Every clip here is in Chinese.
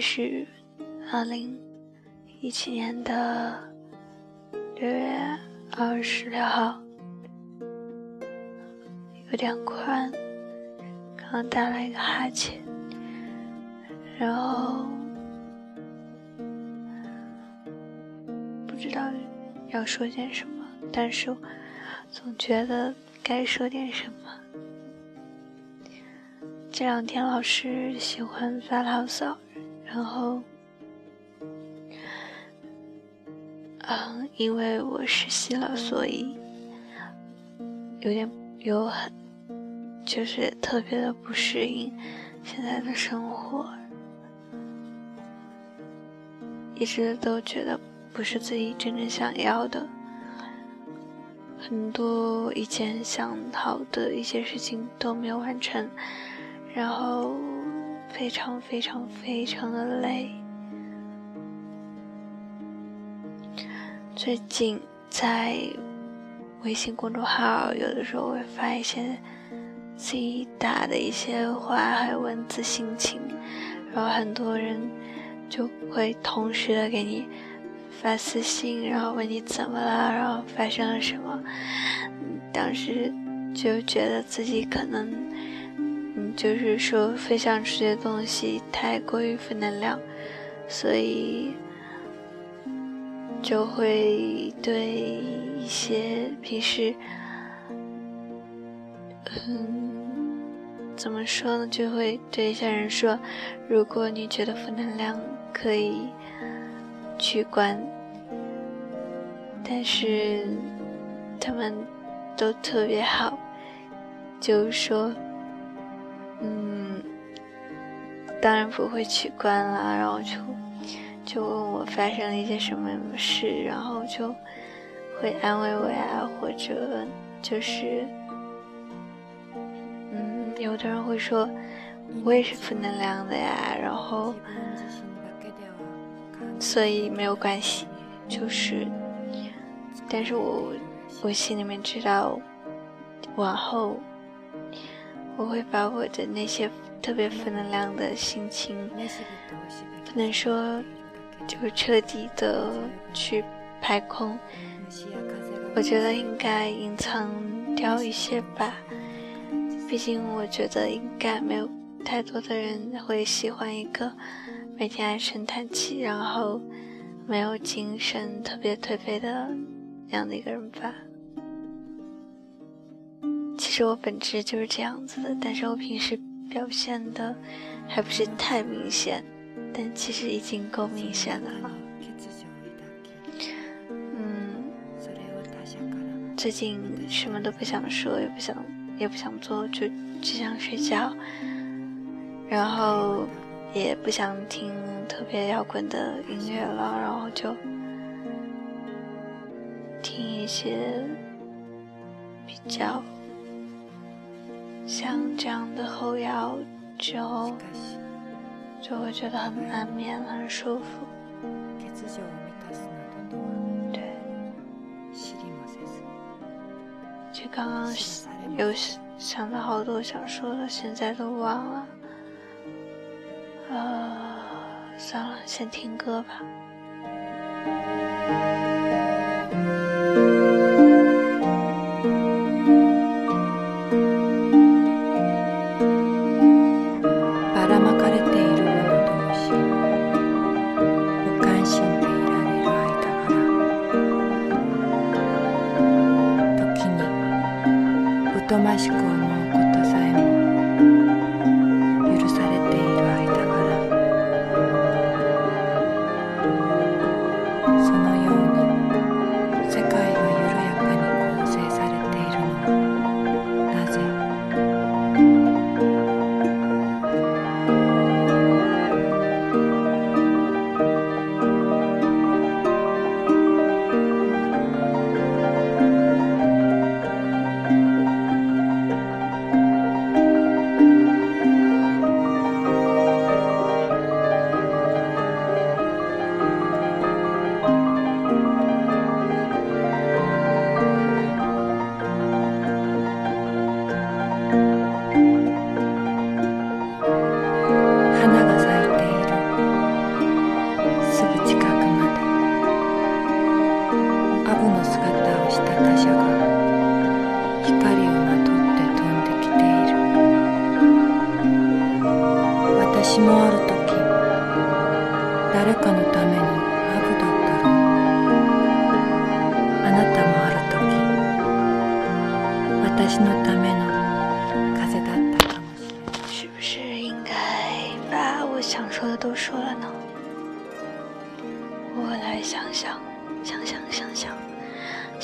是二零一七年的六月二十六号，有点困，刚打了一个哈欠，然后不知道要说点什么，但是总觉得该说点什么。这两天老师喜欢发牢骚，然后，嗯，因为我实习了，所以有点有很，就是特别的不适应现在的生活，一直都觉得不是自己真正想要的，很多以前想好的一些事情都没有完成。然后非常非常非常的累。最近在微信公众号，有的时候会发一些自己打的一些话，还有文字心情，然后很多人就会同时的给你发私信，然后问你怎么了，然后发生了什么。当时就觉得自己可能。就是说，分享出去的东西太过于负能量，所以就会对一些平时，嗯，怎么说呢？就会对一些人说，如果你觉得负能量，可以取关，但是他们都特别好，就是说。嗯，当然不会取关了，然后就就问我发生了一些什么事，然后就会安慰我呀，或者就是嗯，有的人会说我也是负能量的呀，然后所以没有关系，就是，但是我我心里面知道往后。我会把我的那些特别负能量的心情，不能说就彻底的去排空，我觉得应该隐藏掉一些吧。毕竟我觉得应该没有太多的人会喜欢一个每天唉声叹气，然后没有精神、特别颓废的那样的一个人吧。其实我本质就是这样子的，但是我平时表现的还不是太明显，但其实已经够明显了。嗯，最近什么都不想说，也不想，也不想做，就只想睡觉，然后也不想听特别摇滚的音乐了，然后就听一些比较。像这样的后摇之后，就会觉得很安眠、很舒服。对，就刚刚有想到好多想说的，现在都忘了。呃，算了，先听歌吧。 또 맛있고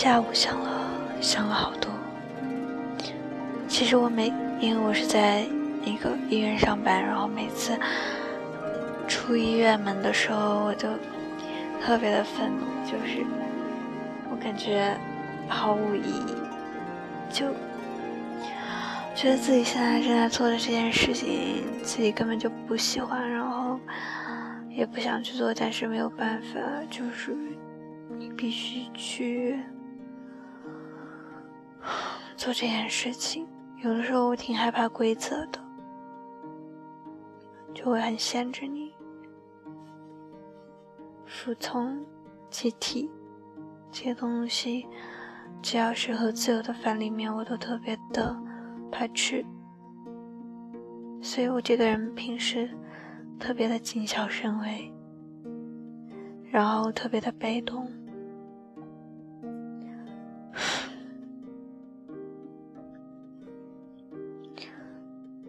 下午想了想了好多。其实我每因为我是在一个医院上班，然后每次出医院门的时候，我就特别的愤怒，就是我感觉毫无意义，就觉得自己现在正在做的这件事情，自己根本就不喜欢，然后也不想去做，但是没有办法，就是你必须去做这件事情。有的时候我挺害怕规则的，就会很限制你服从、集体这些东西。只要是和自由的反里面，我都特别的排斥。所以我这个人平时特别的谨小慎微，然后特别的被动。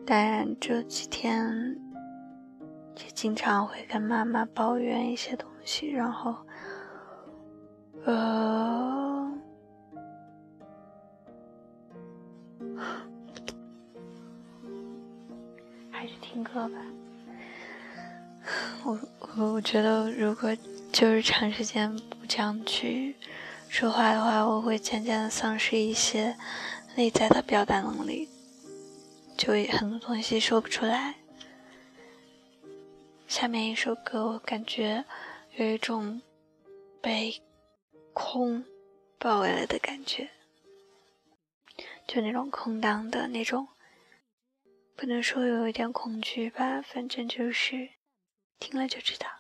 当然这几天也经常会跟妈妈抱怨一些东西，然后，呃，还是听歌吧。我我我觉得，如果就是长时间不这样去说话的话，我会渐渐的丧失一些内在的表达能力。就很多东西说不出来。下面一首歌，我感觉有一种被空包围了的感觉，就那种空荡的那种，不能说有一点恐惧吧，反正就是听了就知道。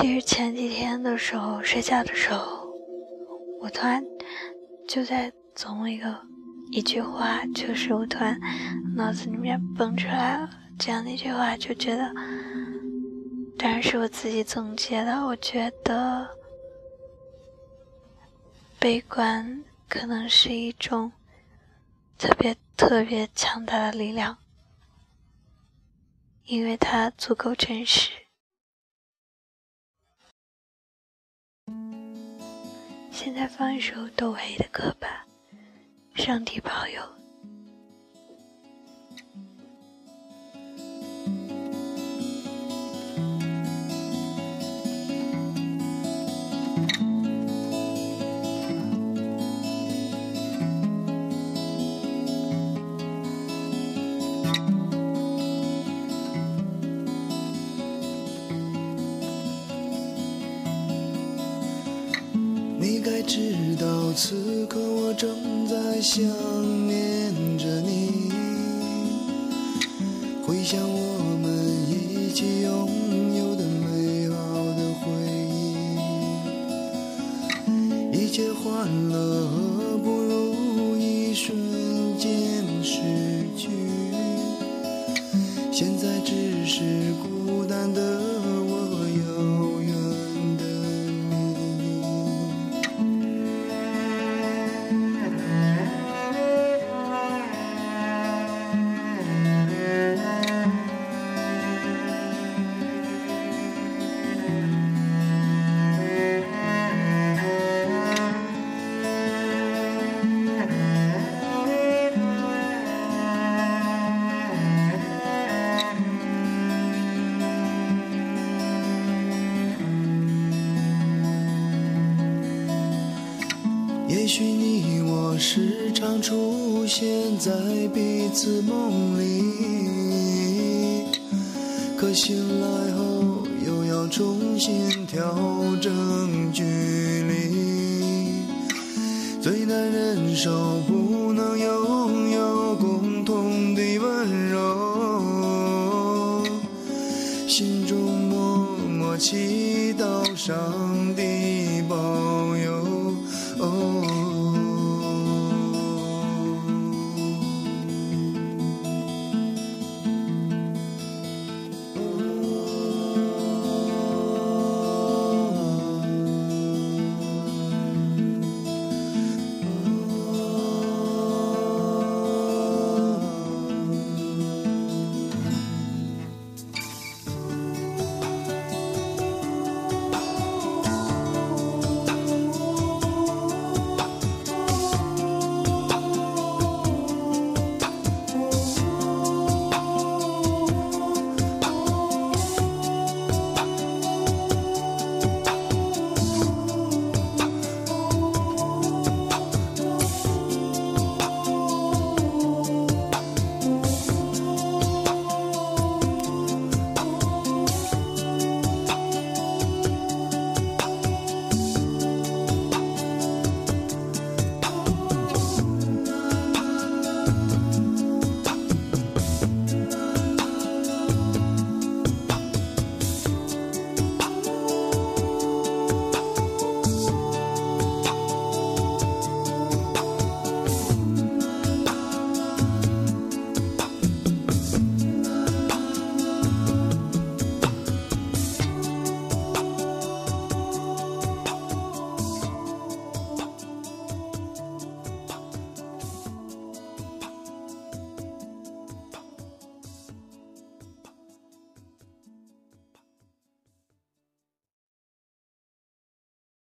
其实前几天的时候，睡觉的时候，我突然就在总一个一句话，就是我突然脑子里面蹦出来了这样的一句话，就觉得，当然是我自己总结的。我觉得，悲观可能是一种特别特别强大的力量，因为它足够真实。现在放一首窦唯的歌吧，《上帝保佑》。欢乐。你我时常出现在彼此梦里，可醒来后又要重新调整距离，最难忍受不能拥有共同的温柔，心中默默祈祷上